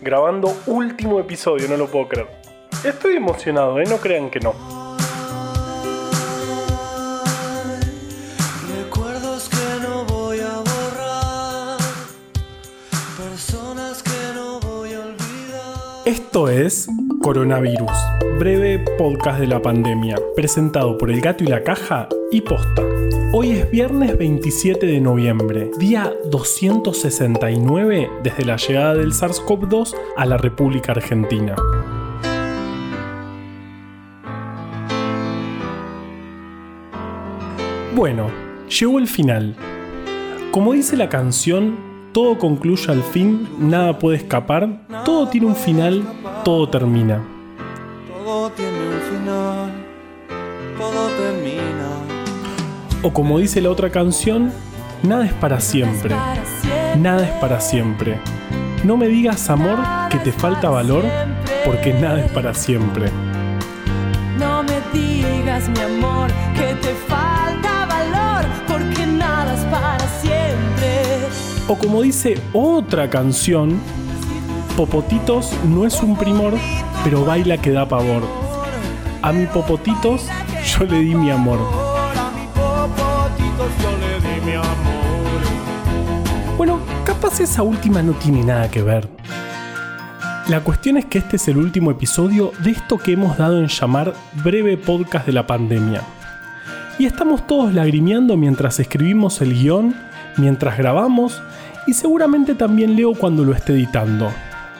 grabando último episodio, no lo puedo creer. Estoy emocionado, ¿eh? No crean que no. Recuerdos que no voy a borrar, personas que no voy a olvidar. Esto es Coronavirus, breve podcast de la pandemia, presentado por El Gato y la Caja y Posta. Hoy es viernes 27 de noviembre, día 269 desde la llegada del SARS-CoV-2 a la República Argentina. Bueno, llegó el final. Como dice la canción, todo concluye al fin, nada puede escapar, todo tiene un final, todo termina. Todo tiene un final, O como dice la otra canción, nada es para siempre, nada es para siempre. No me digas amor que te falta valor, porque nada es para siempre. No me digas, mi amor, que te falta valor, porque nada es para siempre. O como dice otra canción, Popotitos no es un primor, pero baila que da pavor. A mi Popotitos yo le di mi amor. Esa última no tiene nada que ver. La cuestión es que este es el último episodio de esto que hemos dado en llamar breve podcast de la pandemia. Y estamos todos lagrimeando mientras escribimos el guion, mientras grabamos y seguramente también leo cuando lo esté editando.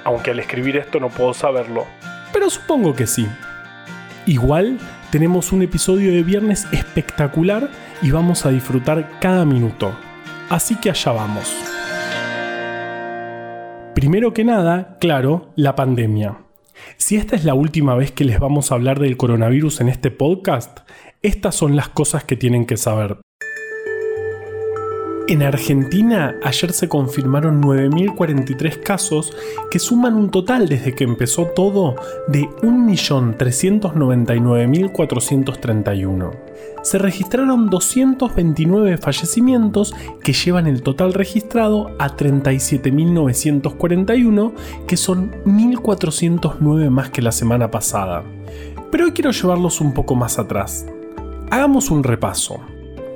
Aunque al escribir esto no puedo saberlo. Pero supongo que sí. Igual tenemos un episodio de viernes espectacular y vamos a disfrutar cada minuto. Así que allá vamos. Primero que nada, claro, la pandemia. Si esta es la última vez que les vamos a hablar del coronavirus en este podcast, estas son las cosas que tienen que saber. En Argentina ayer se confirmaron 9.043 casos que suman un total desde que empezó todo de 1.399.431. Se registraron 229 fallecimientos que llevan el total registrado a 37.941 que son 1.409 más que la semana pasada. Pero hoy quiero llevarlos un poco más atrás. Hagamos un repaso.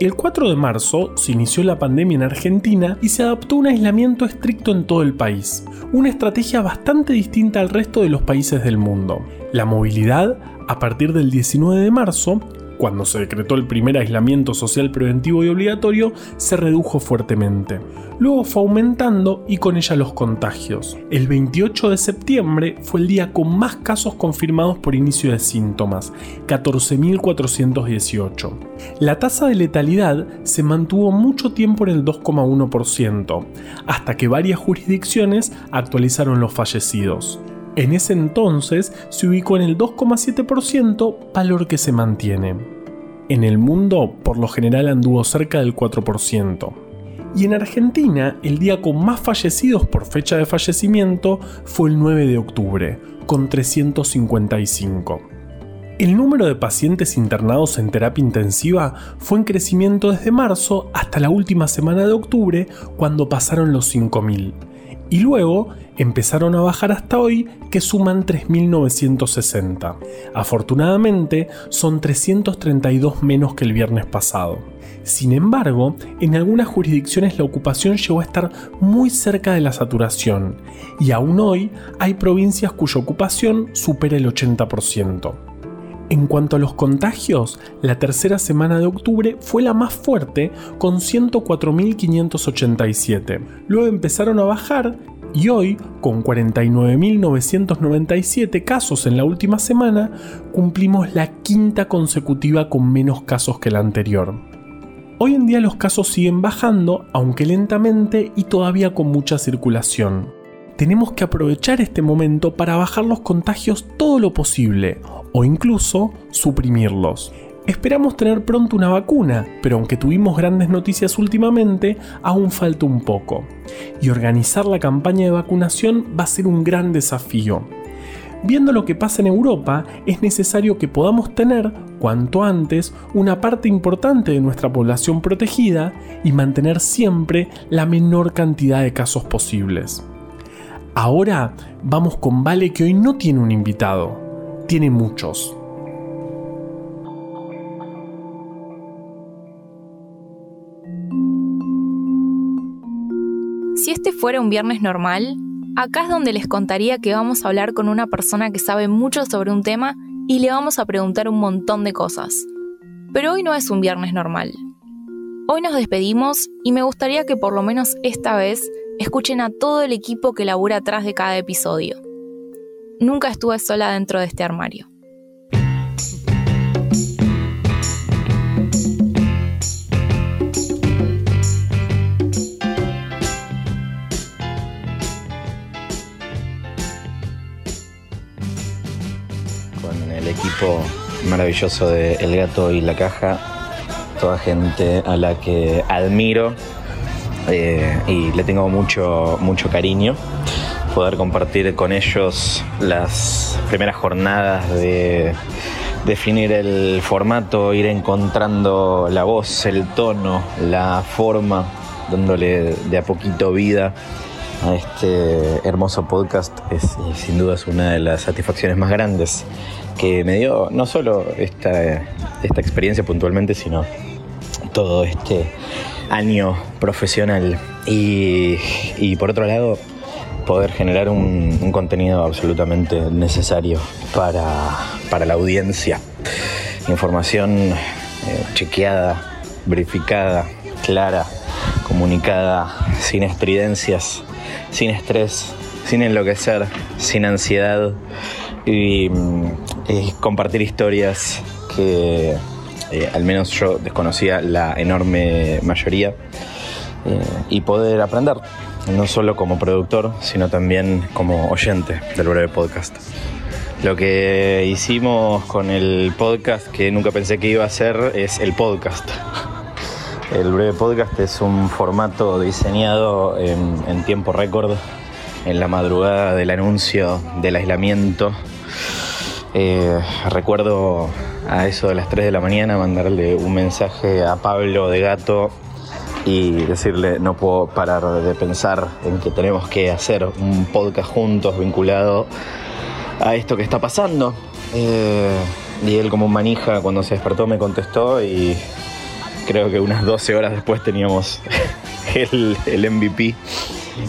El 4 de marzo se inició la pandemia en Argentina y se adoptó un aislamiento estricto en todo el país, una estrategia bastante distinta al resto de los países del mundo. La movilidad, a partir del 19 de marzo, cuando se decretó el primer aislamiento social preventivo y obligatorio, se redujo fuertemente. Luego fue aumentando y con ella los contagios. El 28 de septiembre fue el día con más casos confirmados por inicio de síntomas, 14.418. La tasa de letalidad se mantuvo mucho tiempo en el 2,1%, hasta que varias jurisdicciones actualizaron los fallecidos. En ese entonces se ubicó en el 2,7%, valor que se mantiene. En el mundo, por lo general anduvo cerca del 4%. Y en Argentina, el día con más fallecidos por fecha de fallecimiento fue el 9 de octubre, con 355. El número de pacientes internados en terapia intensiva fue en crecimiento desde marzo hasta la última semana de octubre, cuando pasaron los 5.000 y luego empezaron a bajar hasta hoy que suman 3.960. Afortunadamente son 332 menos que el viernes pasado. Sin embargo, en algunas jurisdicciones la ocupación llegó a estar muy cerca de la saturación y aún hoy hay provincias cuya ocupación supera el 80%. En cuanto a los contagios, la tercera semana de octubre fue la más fuerte con 104.587. Luego empezaron a bajar y hoy, con 49.997 casos en la última semana, cumplimos la quinta consecutiva con menos casos que la anterior. Hoy en día los casos siguen bajando, aunque lentamente y todavía con mucha circulación. Tenemos que aprovechar este momento para bajar los contagios todo lo posible, o incluso suprimirlos. Esperamos tener pronto una vacuna, pero aunque tuvimos grandes noticias últimamente, aún falta un poco. Y organizar la campaña de vacunación va a ser un gran desafío. Viendo lo que pasa en Europa, es necesario que podamos tener, cuanto antes, una parte importante de nuestra población protegida y mantener siempre la menor cantidad de casos posibles. Ahora vamos con Vale que hoy no tiene un invitado, tiene muchos. Si este fuera un viernes normal, acá es donde les contaría que vamos a hablar con una persona que sabe mucho sobre un tema y le vamos a preguntar un montón de cosas. Pero hoy no es un viernes normal. Hoy nos despedimos y me gustaría que por lo menos esta vez escuchen a todo el equipo que labura atrás de cada episodio. Nunca estuve sola dentro de este armario. con el equipo maravilloso de El Gato y la Caja, toda gente a la que admiro eh, y le tengo mucho, mucho cariño. Poder compartir con ellos las primeras jornadas de definir el formato, ir encontrando la voz, el tono, la forma, dándole de a poquito vida a este hermoso podcast es sin duda es una de las satisfacciones más grandes que me dio no solo esta, esta experiencia puntualmente, sino todo este año profesional. Y, y por otro lado, poder generar un, contenido absolutamente necesario para, para la audiencia. Información eh, chequeada, verificada, clara, comunicada, sin estridencias, sin estrés, sin enloquecer, sin ansiedad y, mm, compartir historias que eh, al menos yo desconocía la enorme mayoría eh, y poder aprender, no solo como productor, sino también como oyente del breve podcast. Lo que hicimos con el podcast que nunca pensé que iba a ser es el podcast. El breve podcast es un formato diseñado en, en tiempo récord, en la madrugada del anuncio del aislamiento. Eh, recuerdo a eso de las 3 de la mañana mandarle un mensaje a Pablo de Gato y decirle no puedo parar de pensar en que tenemos que hacer un podcast juntos vinculado a esto que está pasando. Eh, y él como un manija cuando se despertó me contestó y creo que unas 12 horas después teníamos el, el MVP,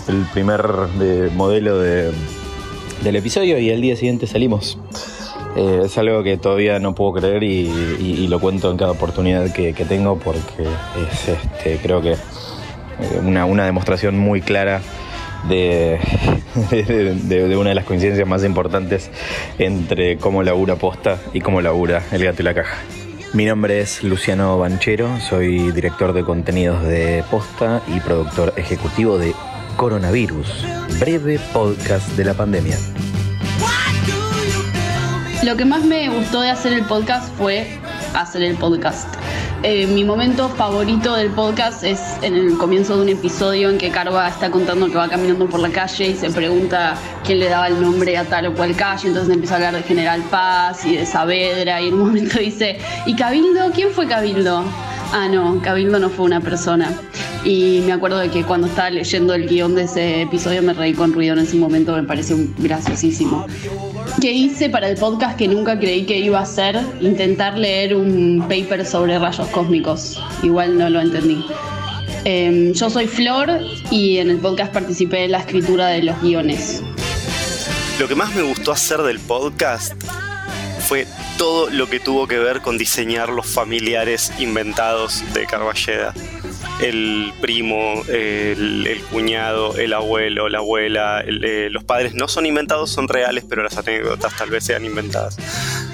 el primer de- modelo de- del episodio y al día siguiente salimos. Eh, es algo que todavía no puedo creer y, lo cuento en cada oportunidad que, tengo porque es este, creo que eh, una, demostración muy clara de- de una de las coincidencias más importantes entre cómo labura Posta y cómo labura El Gato y la Caja. Mi nombre es Luciano Banchero, soy director de contenidos de Posta y productor ejecutivo de Coronavirus, breve podcast de la pandemia. Lo que más me gustó de hacer el podcast fue hacer el podcast. Eh, mi momento favorito del podcast es en el comienzo de un episodio en que Carva está contando que va caminando por la calle y se pregunta quién le daba el nombre a tal o cual calle, entonces empieza a hablar de General Paz y de Saavedra y en un momento dice, ¿y Cabildo? ¿Quién fue Cabildo? Ah, no, Cabildo no fue una persona. Y me acuerdo de que cuando estaba leyendo el guion de ese episodio me reí con ruido en ese momento, me pareció graciosísimo. ¿Qué hice para el podcast que nunca creí que iba a hacer? Intentar leer un paper sobre rayos cósmicos. Igual no lo entendí. Em, yo soy Flor y en el podcast participé en la escritura de los guiones. Lo que más me gustó hacer del podcast fue todo lo que tuvo que ver con diseñar los familiares inventados de Carballeda. El primo, el, cuñado, el abuelo, la abuela, el- eh, los padres no son inventados, son reales, pero las anécdotas tal vez sean inventadas.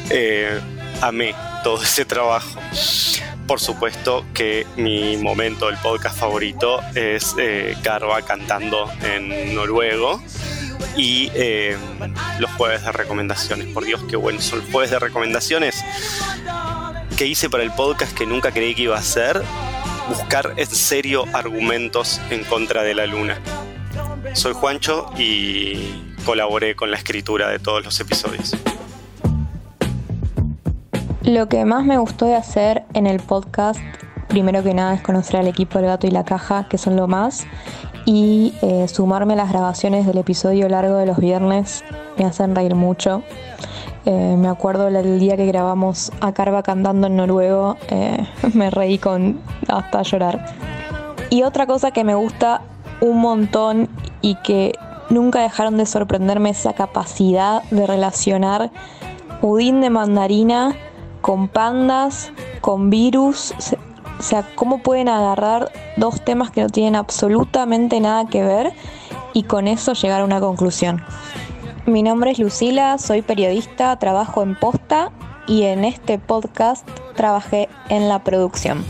Eh, amé todo ese trabajo. Por supuesto que mi momento del podcast favorito es eh, Carva cantando en noruego y eh, los jueves de recomendaciones. Por Dios, qué buenos son los jueves de recomendaciones. que hice para el podcast que nunca creí que iba a hacer? Buscar en serio argumentos en contra de la luna. Soy Juancho y colaboré con la escritura de todos los episodios. Lo que más me gustó de hacer en el podcast primero que nada es conocer al equipo del gato y la caja, que son lo más, y eh, sumarme a las grabaciones del episodio largo de los viernes, me hacen reír mucho. Eh, me acuerdo el día que grabamos a Carva cantando en noruego, eh, me reí con hasta llorar. Y otra cosa que me gusta un montón y que nunca dejaron de sorprenderme esa capacidad de relacionar pudín de mandarina con pandas, con virus. O sea, cómo pueden agarrar dos temas que no tienen absolutamente nada que ver y con eso llegar a una conclusión. Mi nombre es Lucila, soy periodista, trabajo en posta y en este podcast trabajé en la producción.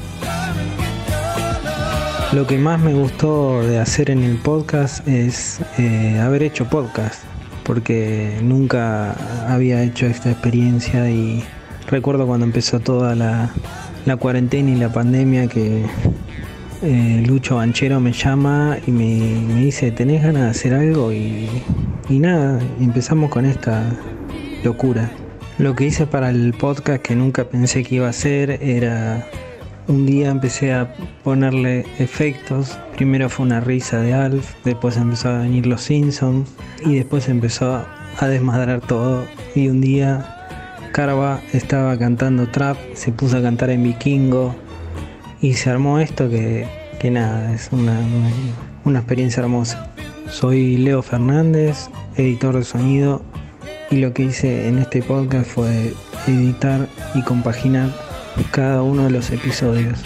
Lo que más me gustó de hacer en el podcast es eh, haber hecho podcast, porque nunca había hecho esta experiencia y recuerdo cuando empezó toda la, cuarentena y la pandemia que eh, Lucho Banchero me llama y me, dice, ¿tenés ganas de hacer algo? Y, y nada, empezamos con esta locura. Lo que hice para el podcast que nunca pensé que iba a hacer era un día empecé a ponerle efectos. Primero fue una risa de Alf, después empezó a venir los Simpsons y después empezó a desmadrar todo. Y un día Carva estaba cantando trap, se puso a cantar en vikingo, y se armó esto que, nada, es una, una, experiencia hermosa. Soy Leo Fernández, editor de sonido, y lo que hice en este podcast fue editar y compaginar cada uno de los episodios.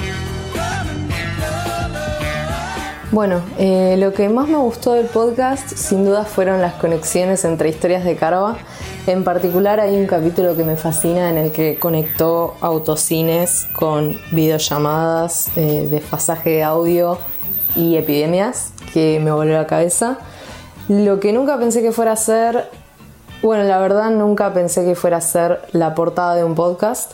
Bueno, eh, lo que más me gustó del podcast sin duda fueron las conexiones entre historias de Carva en particular hay un capítulo que me fascina en el que conectó autocines con videollamadas, eh, desfasaje de audio y epidemias, que me volvió la cabeza. Lo que nunca pensé que fuera a ser, bueno, la verdad nunca pensé que fuera a ser la portada de un podcast.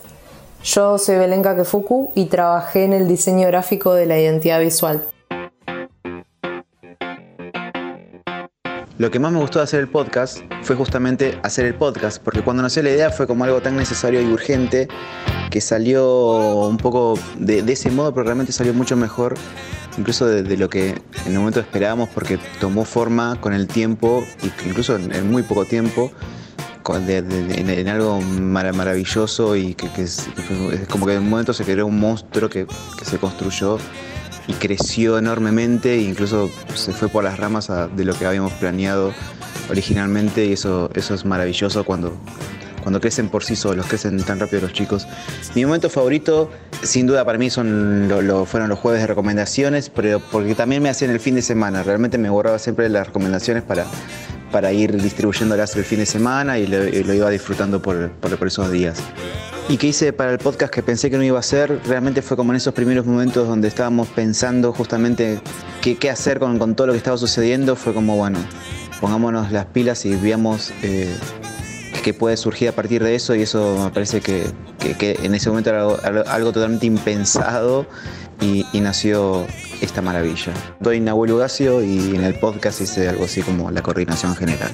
Yo soy Belenka Kefuku y trabajé en el diseño gráfico de la identidad visual. Lo que más me gustó de hacer el podcast fue justamente hacer el podcast, porque cuando nació la idea fue como algo tan necesario y urgente que salió un poco de, ese modo, pero realmente salió mucho mejor, incluso de, lo que en el momento esperábamos, porque tomó forma con el tiempo, incluso en, muy poco tiempo, en, algo maravilloso y que, es, como que en un momento se creó un monstruo que, que se construyó y creció enormemente e incluso se fue por las ramas de lo que habíamos planeado originalmente y eso, eso es maravilloso cuando, cuando crecen por sí solos, crecen tan rápido los chicos. Mi momento favorito, sin duda para mí, son lo, fueron los jueves de recomendaciones, pero porque también me hacían el fin de semana. Realmente me borraba siempre las recomendaciones para, para ir distribuyéndolas el fin de semana y lo, iba disfrutando por, por, por esos días y que hice para el podcast que pensé que no iba a hacer, realmente fue como en esos primeros momentos donde estábamos pensando justamente qué, hacer con, todo lo que estaba sucediendo, fue como, bueno, pongámonos las pilas y veamos eh, qué puede surgir a partir de eso y eso me parece que, en ese momento era algo, totalmente impensado y, nació esta maravilla. Soy Nahuel Ugacio y en el podcast hice algo así como la coordinación general.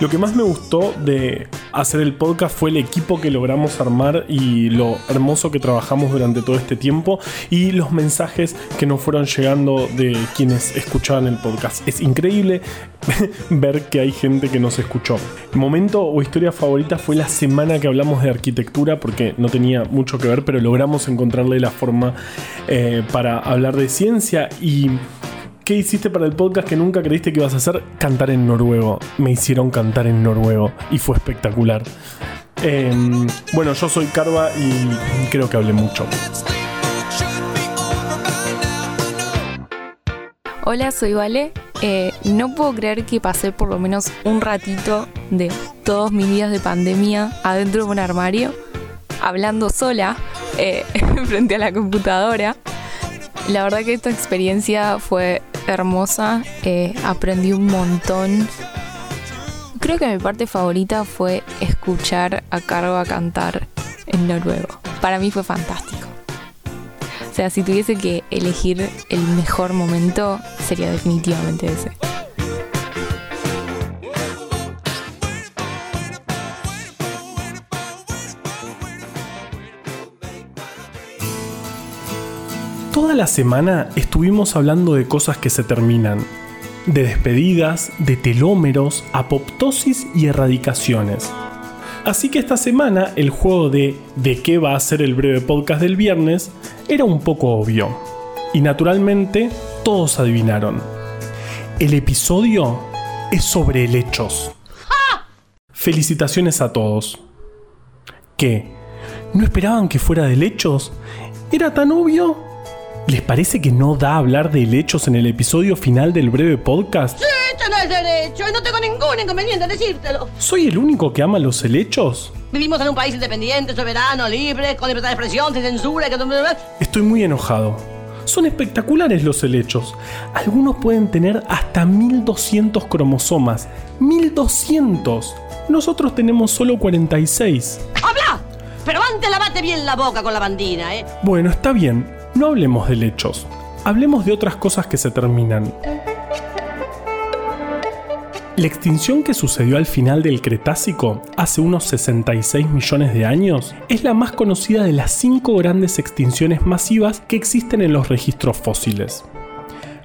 Lo que más me gustó de hacer el podcast fue el equipo que logramos armar y lo hermoso que trabajamos durante todo este tiempo y los mensajes que nos fueron llegando de quienes escuchaban el podcast. Es increíble ver que hay gente que nos escuchó. Momento o historia favorita fue la semana que hablamos de arquitectura porque no tenía mucho que ver, pero logramos encontrarle la forma eh, para hablar de ciencia y ¿Qué hiciste para el podcast que nunca creíste que ibas a hacer? Cantar en noruego. Me hicieron cantar en noruego y fue espectacular. Em, bueno, yo soy Carva y creo que hablé mucho. Hola, soy Vale. Eh, no puedo creer que pasé por lo menos un ratito de todos mis días de pandemia adentro de un armario, hablando sola eh, frente a la computadora. La verdad que esta experiencia fue hermosa, eh, aprendí un montón. Creo que mi parte favorita fue escuchar a Carva cantar en noruego. Para mí fue fantástico. O sea, si tuviese que elegir el mejor momento, sería definitivamente ese. Toda la semana estuvimos hablando de cosas que se terminan, de despedidas, de telómeros, apoptosis y erradicaciones. Así que esta semana el juego de ¿de qué va a ser el breve podcast del viernes? era un poco obvio. Y naturalmente todos adivinaron. El episodio es sobre helechos. Felicitaciones a todos. ¿Qué? ¿No esperaban que fuera de helechos? ¿Era tan obvio? ¿Les parece que no da hablar de helechos en el episodio final del breve podcast? Sí, esto no es derecho y no tengo ningún inconveniente en decírtelo. ¿Soy el único que ama los helechos? Vivimos en un país independiente, soberano, libre, con libertad de expresión, sin censura. Que... Estoy muy enojado. Son espectaculares los helechos. Algunos pueden tener hasta 1200 cromosomas. ¡1200! Nosotros tenemos solo 46. ¡Habla! Pero antes lavate bien la boca con la bandina, ¿eh? Bueno, está bien. No hablemos de helechos. Hablemos de otras cosas que se terminan. La extinción que sucedió al final del Cretácico, hace unos 66 millones de años, es la más conocida de las cinco grandes extinciones masivas que existen en los registros fósiles.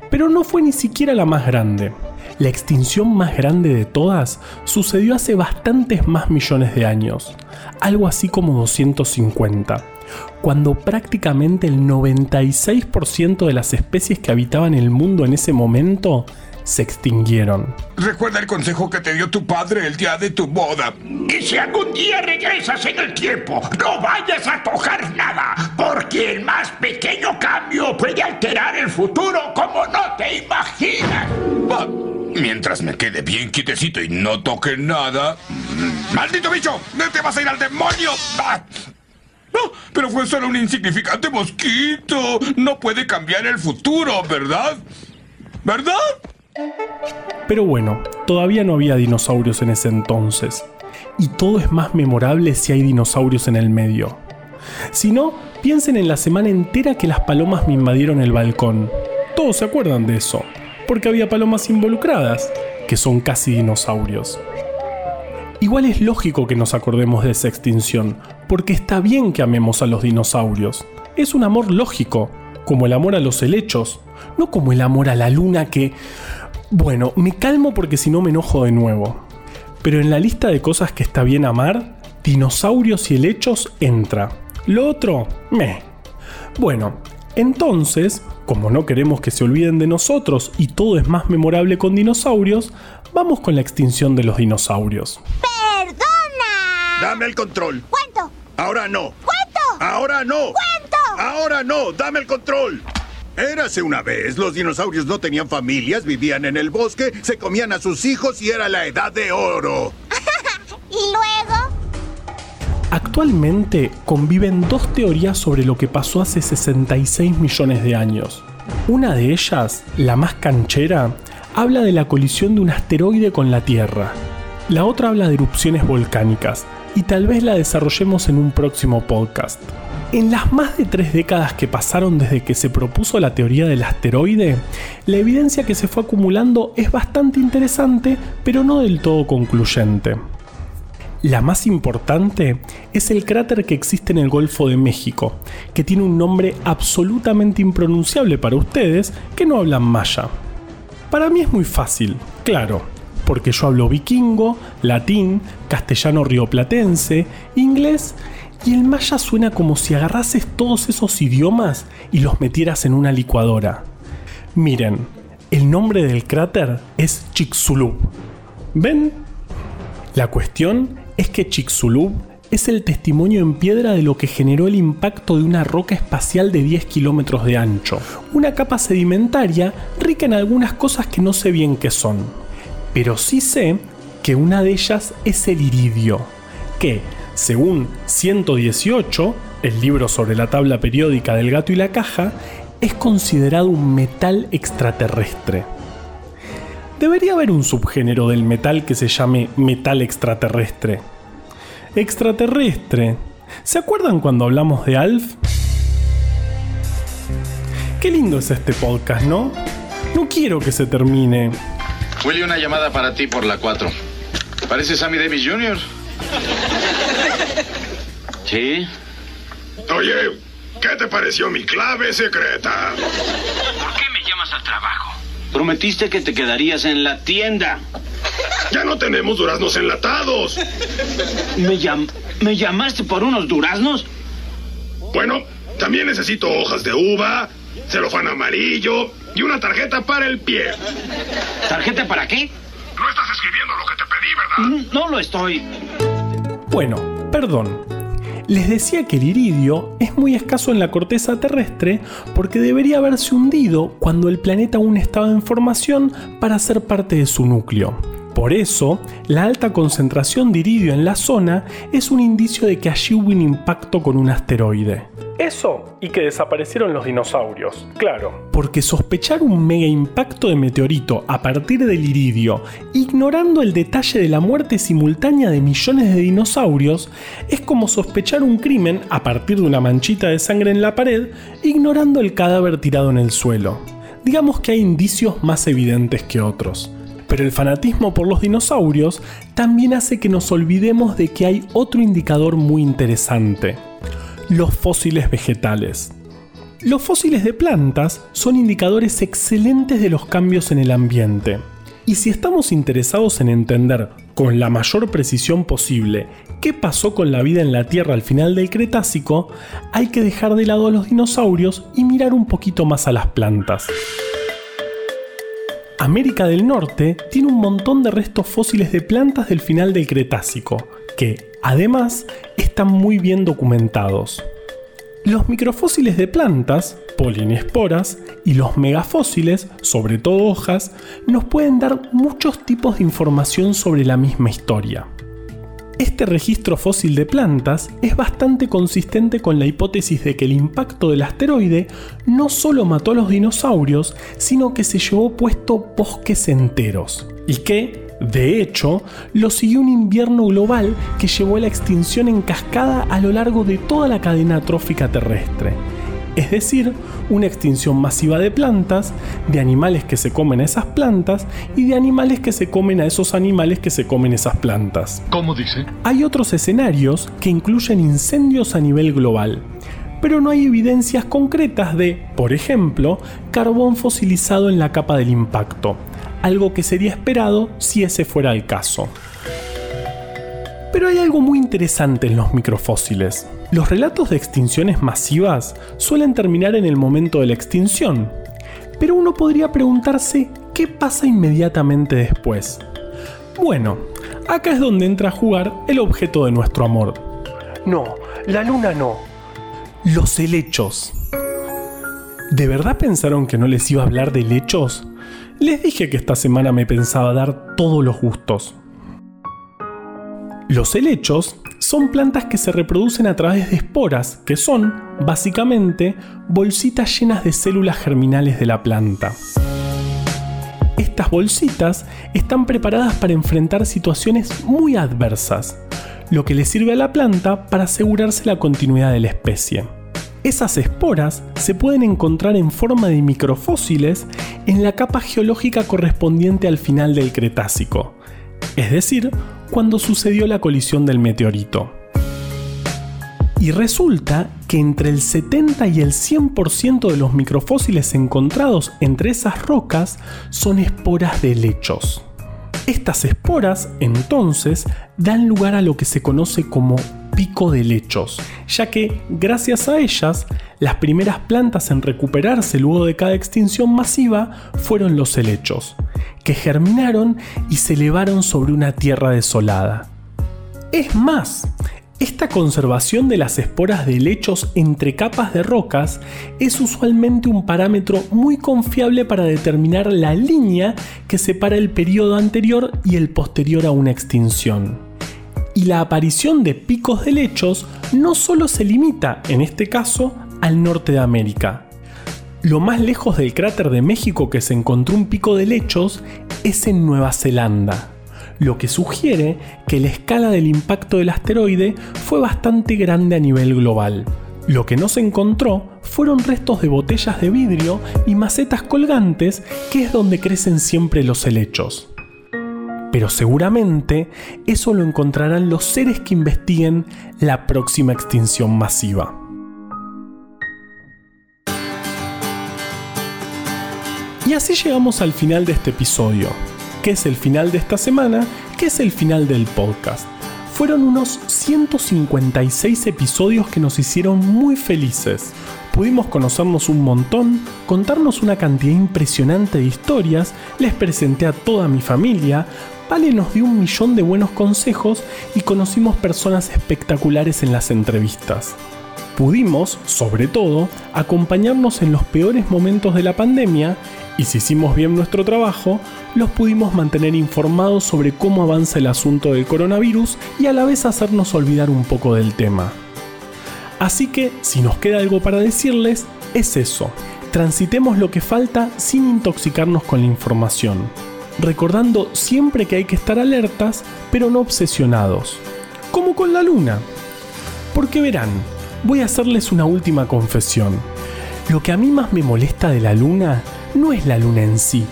Pero no fue ni siquiera la más grande. La extinción más grande de todas sucedió hace bastantes más millones de años, algo así como 250, cuando prácticamente el 96% de las especies que habitaban el mundo en ese momento se extinguieron. Recuerda el consejo que te dio tu padre el día de tu boda. Y si algún día regresas en el tiempo, no vayas a tocar nada, porque el más pequeño cambio puede alterar el futuro como no te imaginas. Ah, mientras me quede bien quietecito y no toque nada... ¡Maldito bicho! ¡No te vas a ir al demonio! Ah. Pero fue solo un insignificante mosquito. No puede cambiar el futuro, ¿verdad? ¿Verdad? Pero bueno, todavía no había dinosaurios en ese entonces. Y todo es más memorable si hay dinosaurios en el medio. Si no, piensen en la semana entera que las palomas me invadieron el balcón. Todos se acuerdan de eso, porque había palomas involucradas, que son casi dinosaurios. Igual es lógico que nos acordemos de esa extinción, porque está bien que amemos a los dinosaurios. Es un amor lógico, como el amor a los helechos, no como el amor a la luna que... Bueno, me calmo porque si no me enojo de nuevo. Pero en la lista de cosas que está bien amar, dinosaurios y helechos entra. Lo otro, me. Bueno, entonces, como no queremos que se olviden de nosotros y todo es más memorable con dinosaurios, vamos con la extinción de los dinosaurios. Dame el control. ¿Cuánto? Ahora no. ¿Cuánto? Ahora no. ¿Cuánto? Ahora no. Dame el control. Érase una vez, los dinosaurios no tenían familias, vivían en el bosque, se comían a sus hijos y era la edad de oro. ¿Y luego? Actualmente conviven dos teorías sobre lo que pasó hace 66 millones de años. Una de ellas, la más canchera, habla de la colisión de un asteroide con la Tierra. La otra habla de erupciones volcánicas, y tal vez la desarrollemos en un próximo podcast. En las más de tres décadas que pasaron desde que se propuso la teoría del asteroide, la evidencia que se fue acumulando es bastante interesante, pero no del todo concluyente. La más importante es el cráter que existe en el Golfo de México, que tiene un nombre absolutamente impronunciable para ustedes que no hablan maya. Para mí es muy fácil, claro, porque yo hablo vikingo, latín, castellano rioplatense, inglés y el maya suena como si agarrases todos esos idiomas y los metieras en una licuadora. Miren, el nombre del cráter es Chicxulub. ¿Ven? La cuestión es que Chicxulub es el testimonio en piedra de lo que generó el impacto de una roca espacial de 10 kilómetros de ancho, una capa sedimentaria rica en algunas cosas que no sé bien qué son. Pero sí sé que una de ellas es el iridio, que, según 118, el libro sobre la tabla periódica del gato y la caja, es considerado un metal extraterrestre. Debería haber un subgénero del metal que se llame metal extraterrestre. Extraterrestre. ¿Se acuerdan cuando hablamos de Alf? Qué lindo es este podcast, ¿no? No quiero que se termine. Willy, una llamada para ti por la 4. ¿Parece Sammy Davis Jr.? Sí. Oye, ¿Qué te pareció mi clave secreta? ¿Por qué me llamas al trabajo? Prometiste que te quedarías en la tienda. Ya no tenemos duraznos enlatados. ¿Me, llam ¿Me llamaste por unos duraznos? Bueno, también necesito hojas de uva, celofán amarillo y una tarjeta para el pie. ¿Tarjeta para qué? No estás escribiendo lo que te pedí, ¿verdad? No lo estoy. Bueno, perdón. Les decía que el iridio es muy escaso en la corteza terrestre porque debería haberse hundido cuando el planeta aún estaba en formación para ser parte de su núcleo. Por eso, la alta concentración de iridio en la zona es un indicio de que allí hubo un impacto con un asteroide. Eso y que desaparecieron los dinosaurios, claro. Porque sospechar un mega impacto de meteorito a partir del iridio, ignorando el detalle de la muerte simultánea de millones de dinosaurios, es como sospechar un crimen a partir de una manchita de sangre en la pared, ignorando el cadáver tirado en el suelo. Digamos que hay indicios más evidentes que otros. Pero el fanatismo por los dinosaurios también hace que nos olvidemos de que hay otro indicador muy interesante los fósiles vegetales. Los fósiles de plantas son indicadores excelentes de los cambios en el ambiente. Y si estamos interesados en entender con la mayor precisión posible qué pasó con la vida en la Tierra al final del Cretácico, hay que dejar de lado a los dinosaurios y mirar un poquito más a las plantas. América del Norte tiene un montón de restos fósiles de plantas del final del Cretácico, que, además, están muy bien documentados. Los microfósiles de plantas, polinesporas, y los megafósiles, sobre todo hojas, nos pueden dar muchos tipos de información sobre la misma historia. Este registro fósil de plantas es bastante consistente con la hipótesis de que el impacto del asteroide no solo mató a los dinosaurios, sino que se llevó puesto bosques enteros, y que, de hecho, lo siguió un invierno global que llevó a la extinción en cascada a lo largo de toda la cadena trófica terrestre es decir, una extinción masiva de plantas, de animales que se comen a esas plantas y de animales que se comen a esos animales que se comen esas plantas. ¿Cómo dice? Hay otros escenarios que incluyen incendios a nivel global, pero no hay evidencias concretas de, por ejemplo, carbón fosilizado en la capa del impacto, algo que sería esperado si ese fuera el caso. Pero hay algo muy interesante en los microfósiles. Los relatos de extinciones masivas suelen terminar en el momento de la extinción, pero uno podría preguntarse qué pasa inmediatamente después. Bueno, acá es donde entra a jugar el objeto de nuestro amor. No, la luna no. Los helechos. ¿De verdad pensaron que no les iba a hablar de helechos? Les dije que esta semana me pensaba dar todos los gustos. Los helechos son plantas que se reproducen a través de esporas, que son, básicamente, bolsitas llenas de células germinales de la planta. Estas bolsitas están preparadas para enfrentar situaciones muy adversas, lo que le sirve a la planta para asegurarse la continuidad de la especie. Esas esporas se pueden encontrar en forma de microfósiles en la capa geológica correspondiente al final del Cretácico, es decir, cuando sucedió la colisión del meteorito. Y resulta que entre el 70 y el 100% de los microfósiles encontrados entre esas rocas son esporas de helechos. Estas esporas, entonces, dan lugar a lo que se conoce como pico de helechos, ya que, gracias a ellas, las primeras plantas en recuperarse luego de cada extinción masiva fueron los helechos, que germinaron y se elevaron sobre una tierra desolada. Es más, esta conservación de las esporas de helechos entre capas de rocas es usualmente un parámetro muy confiable para determinar la línea que separa el periodo anterior y el posterior a una extinción. Y la aparición de picos de helechos no solo se limita, en este caso, al norte de América, lo más lejos del cráter de México que se encontró un pico de lechos es en Nueva Zelanda, lo que sugiere que la escala del impacto del asteroide fue bastante grande a nivel global. Lo que no se encontró fueron restos de botellas de vidrio y macetas colgantes, que es donde crecen siempre los helechos pero seguramente eso lo encontrarán los seres que investiguen la próxima extinción masiva. Y así llegamos al final de este episodio, que es el final de esta semana, que es el final del podcast. Fueron unos 156 episodios que nos hicieron muy felices Pudimos conocernos un montón, contarnos una cantidad impresionante de historias, les presenté a toda mi familia, Vale nos dio un millón de buenos consejos y conocimos personas espectaculares en las entrevistas. Pudimos, sobre todo, acompañarnos en los peores momentos de la pandemia y si hicimos bien nuestro trabajo, los pudimos mantener informados sobre cómo avanza el asunto del coronavirus y a la vez hacernos olvidar un poco del tema. Así que, si nos queda algo para decirles, es eso. Transitemos lo que falta sin intoxicarnos con la información recordando siempre que hay que estar alertas, pero no obsesionados, como con la luna. Porque verán, voy a hacerles una última confesión. Lo que a mí más me molesta de la luna no es la luna en sí.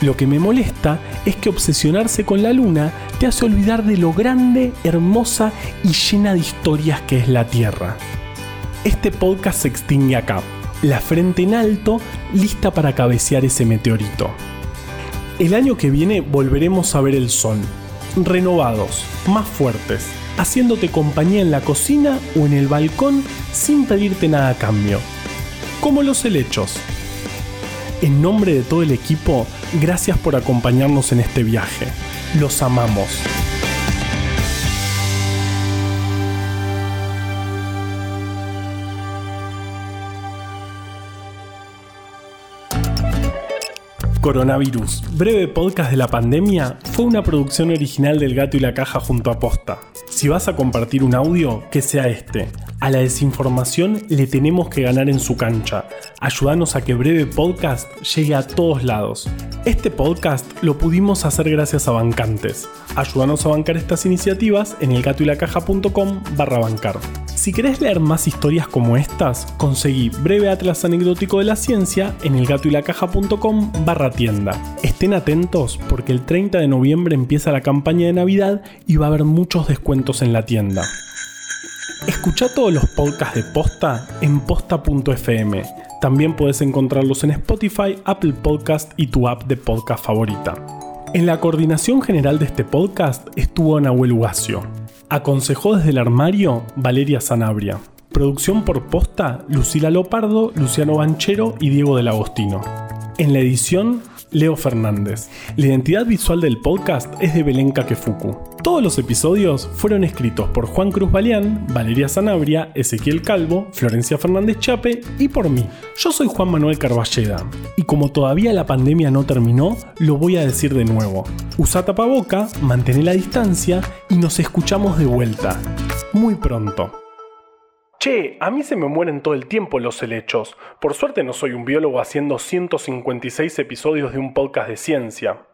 Lo que me molesta es que obsesionarse con la luna te hace olvidar de lo grande, hermosa y llena de historias que es la Tierra. Este podcast se extingue acá, la frente en alto, lista para cabecear ese meteorito. El año que viene volveremos a ver el sol, renovados, más fuertes, haciéndote compañía en la cocina o en el balcón sin pedirte nada a cambio. Como los helechos. En nombre de todo el equipo, gracias por acompañarnos en este viaje. Los amamos. Coronavirus, breve podcast de la pandemia, fue una producción original del Gato y la Caja junto a Posta. Si vas a compartir un audio, que sea este. A la desinformación le tenemos que ganar en su cancha. Ayúdanos a que Breve Podcast llegue a todos lados. Este podcast lo pudimos hacer gracias a bancantes. Ayúdanos a bancar estas iniciativas en elgatoylacaja.com barra bancar. Si querés leer más historias como estas, conseguí Breve Atlas Anecdótico de la Ciencia en elgatoylacaja.com barra tienda. Estén atentos porque el 30 de noviembre empieza la campaña de Navidad y va a haber muchos descuentos en la tienda. Escucha todos los podcasts de Posta en posta.fm. También puedes encontrarlos en Spotify, Apple Podcast y tu app de podcast favorita. En la coordinación general de este podcast estuvo Nahuel Ugacio. Aconsejó desde el armario Valeria Sanabria. Producción por posta Lucila Lopardo, Luciano Banchero y Diego del Agostino. En la edición Leo Fernández. La identidad visual del podcast es de Belén Kakefuku. Todos los episodios fueron escritos por Juan Cruz Balián, Valeria Sanabria, Ezequiel Calvo, Florencia Fernández Chape y por mí. Yo soy Juan Manuel Carballeda y como todavía la pandemia no terminó, lo voy a decir de nuevo. Usa tapaboca, mantén la distancia y nos escuchamos de vuelta. Muy pronto. Che, a mí se me mueren todo el tiempo los helechos. Por suerte no soy un biólogo haciendo 156 episodios de un podcast de ciencia.